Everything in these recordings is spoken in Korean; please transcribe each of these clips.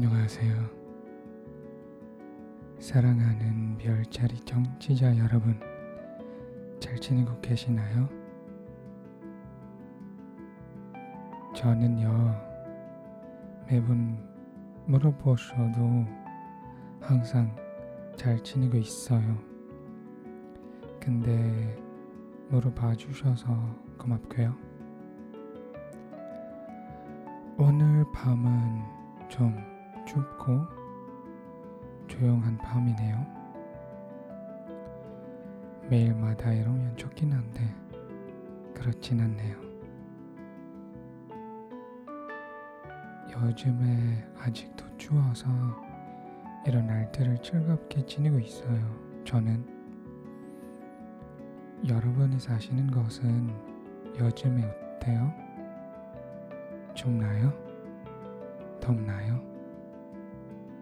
안녕하세요. 사랑하는 별자리 정치자 여러분, 잘 지내고 계시나요? 저는요, 매번 물어보셔도 항상 잘 지내고 있어요. 근데 물어봐 주셔서 고맙고요. 오늘 밤은 좀 춥고 조용한 밤이네요. 매일마다 이러면 좋긴 한데 그렇진 않네요. 요즘에 아직도 추워서 이런 날들을 즐겁게 지내고 있어요. 저는 여러분이 사시는 곳은 요즘에 어때요? 춥나요? 덥나요?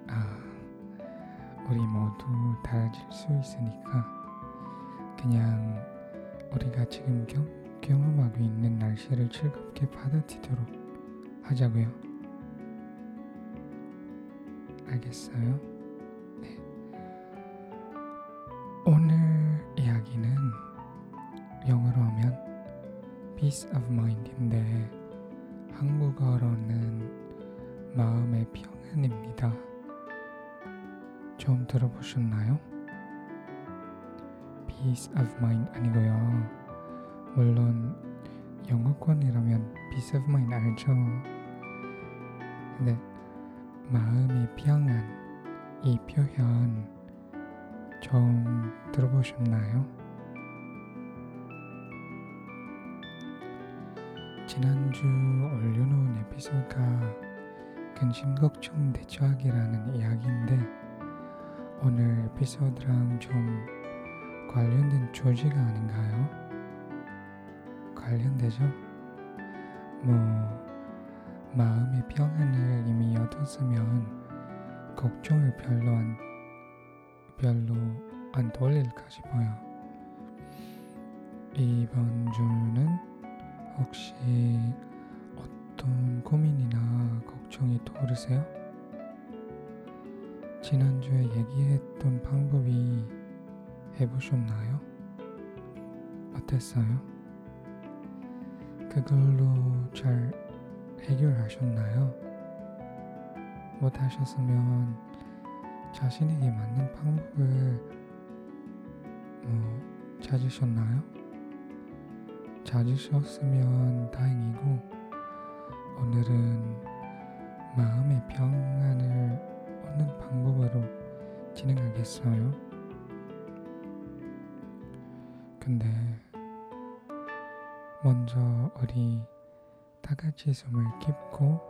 아, 우리 모두 달라질 수 있으니까 그냥 우리가 지금 경, 경험하고 있는 날씨를 즐겁게 받아들이도록 하자고요. 알겠어요? 네. 오늘 이야기는 영어로 하면 peace of mind인데 한국어로는 마음의 평안입니다. 좀 들어보셨나요? peace of mind 아니고요. 물론 영어권이라면 peace of mind 알죠? 근데 마음의 평안 이 표현 좀 들어보셨나요? 지난주 올려놓은 에피소드가 근심 걱정 대처하기라는 이야기인데 오늘 에피소드랑 좀 관련된 조지가 아닌가요? 관련되죠? 뭐 마음의 평안을 이미 얻었으면 걱정을 별로 안 별로 안 돌릴까 싶어요. 이번 주는 혹시 어떤 고민이나 걱정이 떠오르세요? 지난주에 얘기했던 방법이 해보셨나요? 어땠어요? 그걸로 잘 해결하셨나요? 못하셨으면 자신에게 맞는 방법을 뭐 찾으셨나요? 찾으셨으면 다행이고 오늘은 마음의 평안을 얻는 방법으로 진행하겠어요. 근데 먼저 우리 다 같이 숨을 깊고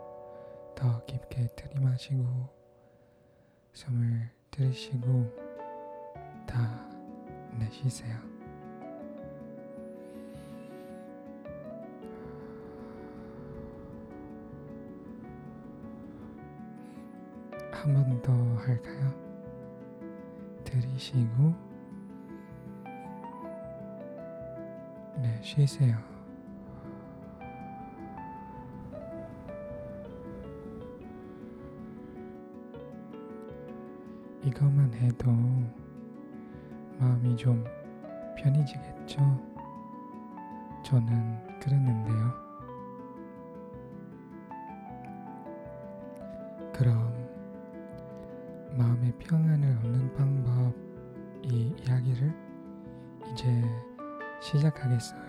더 깊게 들이마시고 숨을 들이쉬고 다 내쉬세요. 한 번 더 할까요? 들이쉬고 내쉬세요. 이것만 해도 마음이 좀 편해지겠죠? 저는 그랬는데요. 그럼 마음의 평안을 얻는 방법 이 이야기를 이제 시작하겠어요.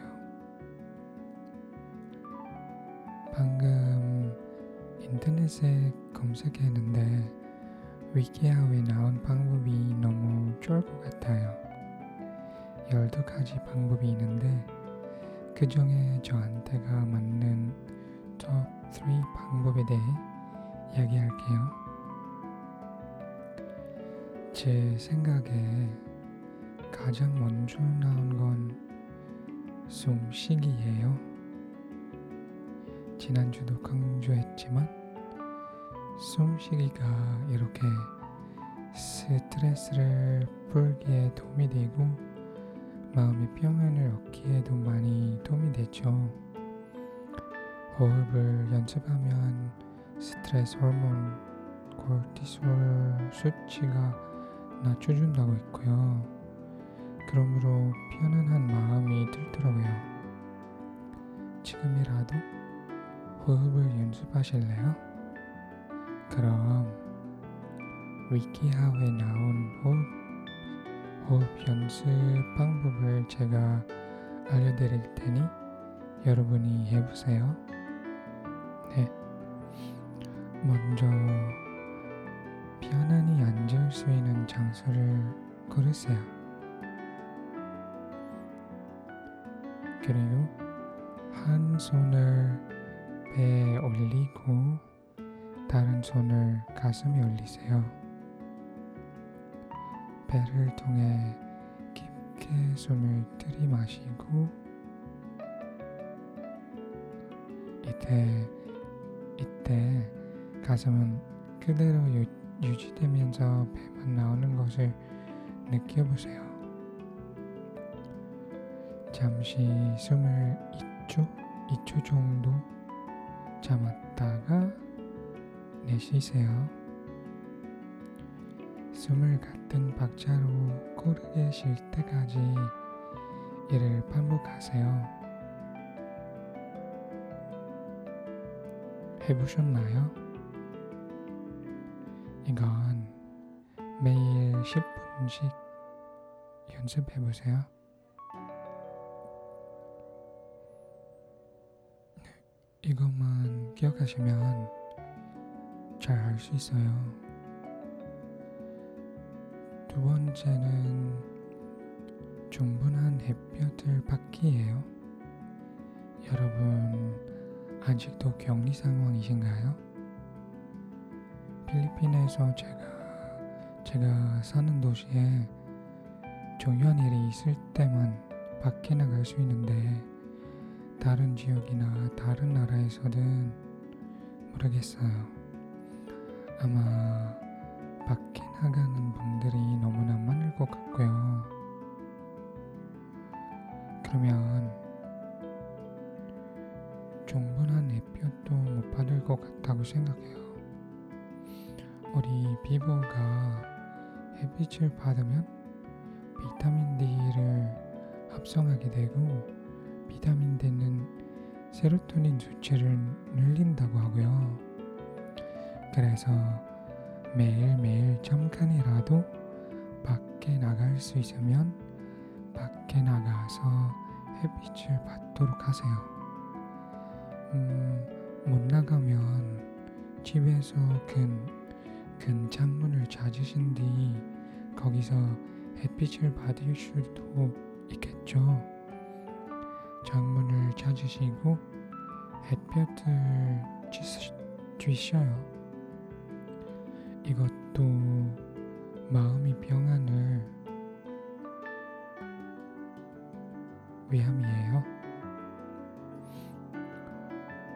방금 인터넷에 검색했는데 위키아우에 나온 방법이 너무 좋을 것 같아요. 12가지 방법이 있는데 그 중에 저한테가 맞는 톱3 방법에 대해 이야기할게요. 제 생각에 가장 먼저 나온 건 숨쉬기예요. 지난주도 강조했지만 숨쉬기가 이렇게 스트레스를 풀기에 도움이 되고 마음의 평안을 얻기에도 많이 도움이 되죠. 호흡을 연습하면 스트레스 호르몬 코르티솔 수치가 낮춰준다고 했고요. 그러므로 편안한 마음이 들더라고요. 지금이라도 호흡을 연습하실래요? 그럼 위키하우에 나온 호흡, 호흡 연습 방법을 제가 알려드릴 테니 여러분이 해보세요. 네. 먼저 편안히 앉을 수 있는 장소를 고르세요. 그리고 한 손을 배에 올리고 다른 손을 가슴에 올리세요. 배를 통해 깊게 숨을 들이마시고 이때 이때 가슴은 그대로 유, 유지되면서 배만 나오는 것을 느껴보세요. 잠시 숨을 2초, 2초 정도 참았다가 내쉬세요. 숨을 같은 박자로 고르게 쉴 때까지 이를 반복하세요. 해보셨나요? 이건 매일 10분씩 연습해 보세요. 이것만 기억하시면 잘할수 있어요. 두 번째는 충분한 햇볕을 받기예요. 여러분 아직도 격리 상황이신가요? 필리핀에서 제가 제가 사는 도시에 중요한 일이 있을 때만 밖에 나갈 수 있는데 다른 지역이나 다른 나라에서는 모르겠어요. 아마 밖에 나가는 분들이 너무나 많을 것 같고요. 그러면 충분한 햇볕도 못 받을 것 같다고 생각해요. 우리 피부가 햇빛을 받으면 비타민 D를 합성하게 되고 비타민 D는 세로토닌 수치를 늘린다고 하고요. 그래서 매일매일 잠깐이라도 밖에 나갈 수 있으면 밖에 나가서 햇빛을 받도록 하세요. 음, 못 나가면 집에서 근, 근 창문을 찾으신 뒤 거기서 햇빛을 받을 수도 있겠죠. 창문을 찾으시고 햇볕을 쥐셔요. 이것도 마음이 평안을 위함이에요.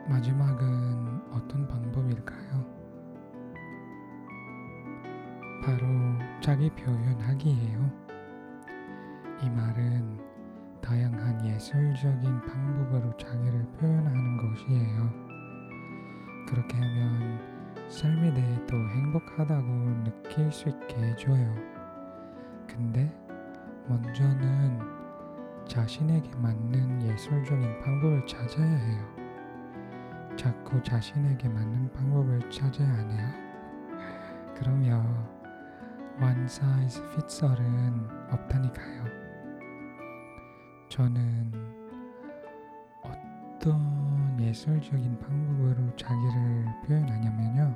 마지막은 어떤 방법일까요? 바로 자기 표현하기예요. 이 말은 다양한 예술적인 방법으로 자기를 표현하는 것이에요. 그렇게 하면 삶에 대해 더 행복하다고 느낄 수 있게 해줘요. 근데 먼저는 자신에게 맞는 예술적인 방법을 찾아야 해요. 자꾸 자신에게 맞는 방법을 찾아야 하네요. 그러면 fits all은 없다니까요. 저는 어떤 예술적인 방법으로 자기를 표현하냐면요.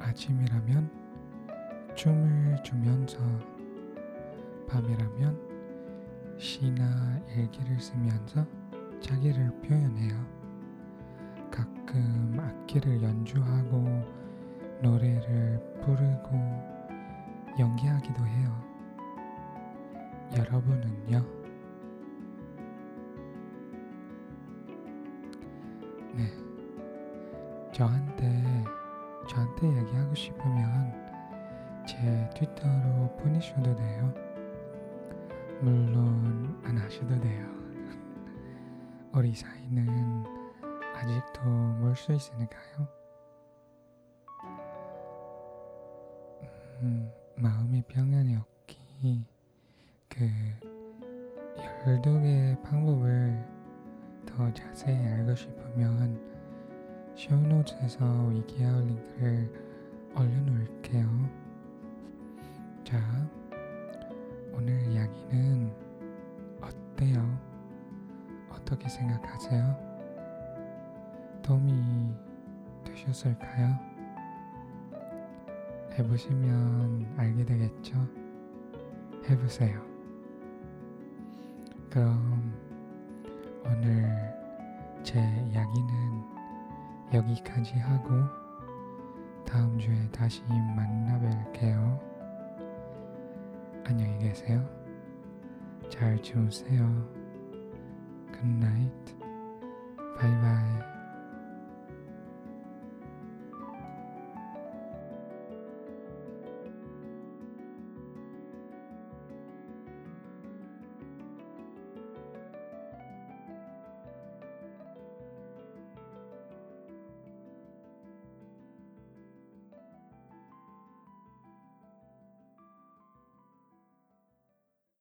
아침이라면 춤을 추면서 밤이라면 시나 일기를 쓰면서 자기를 표현해요. 가끔 악기를 연주하고 노래를 부르고 연기하기도 해요. 여러분은요? 네. 저한테, 저한테 얘기하고 싶으면 제 트위터로 보내셔도 돼요. 물론 안 하셔도 돼요. 우리 사이는 아직도 멀 수 있으니까요. 음, 마음의 평안이 얻기 그 12개의 방법을 더 자세히 알고 싶으면 쇼노트에서 위키아웃 링크를 올려놓을게요. 자, 오늘 이야기는 어때요? 어떻게 생각하세요? 도움이 되셨을까요? 해보시면 알게 되겠죠? 해보세요. 그럼 오늘 제 이야기는 여기까지 하고 다음 주에 다시 만나 뵐게요. 안녕히 계세요. 잘 주무세요. Good night. Bye bye.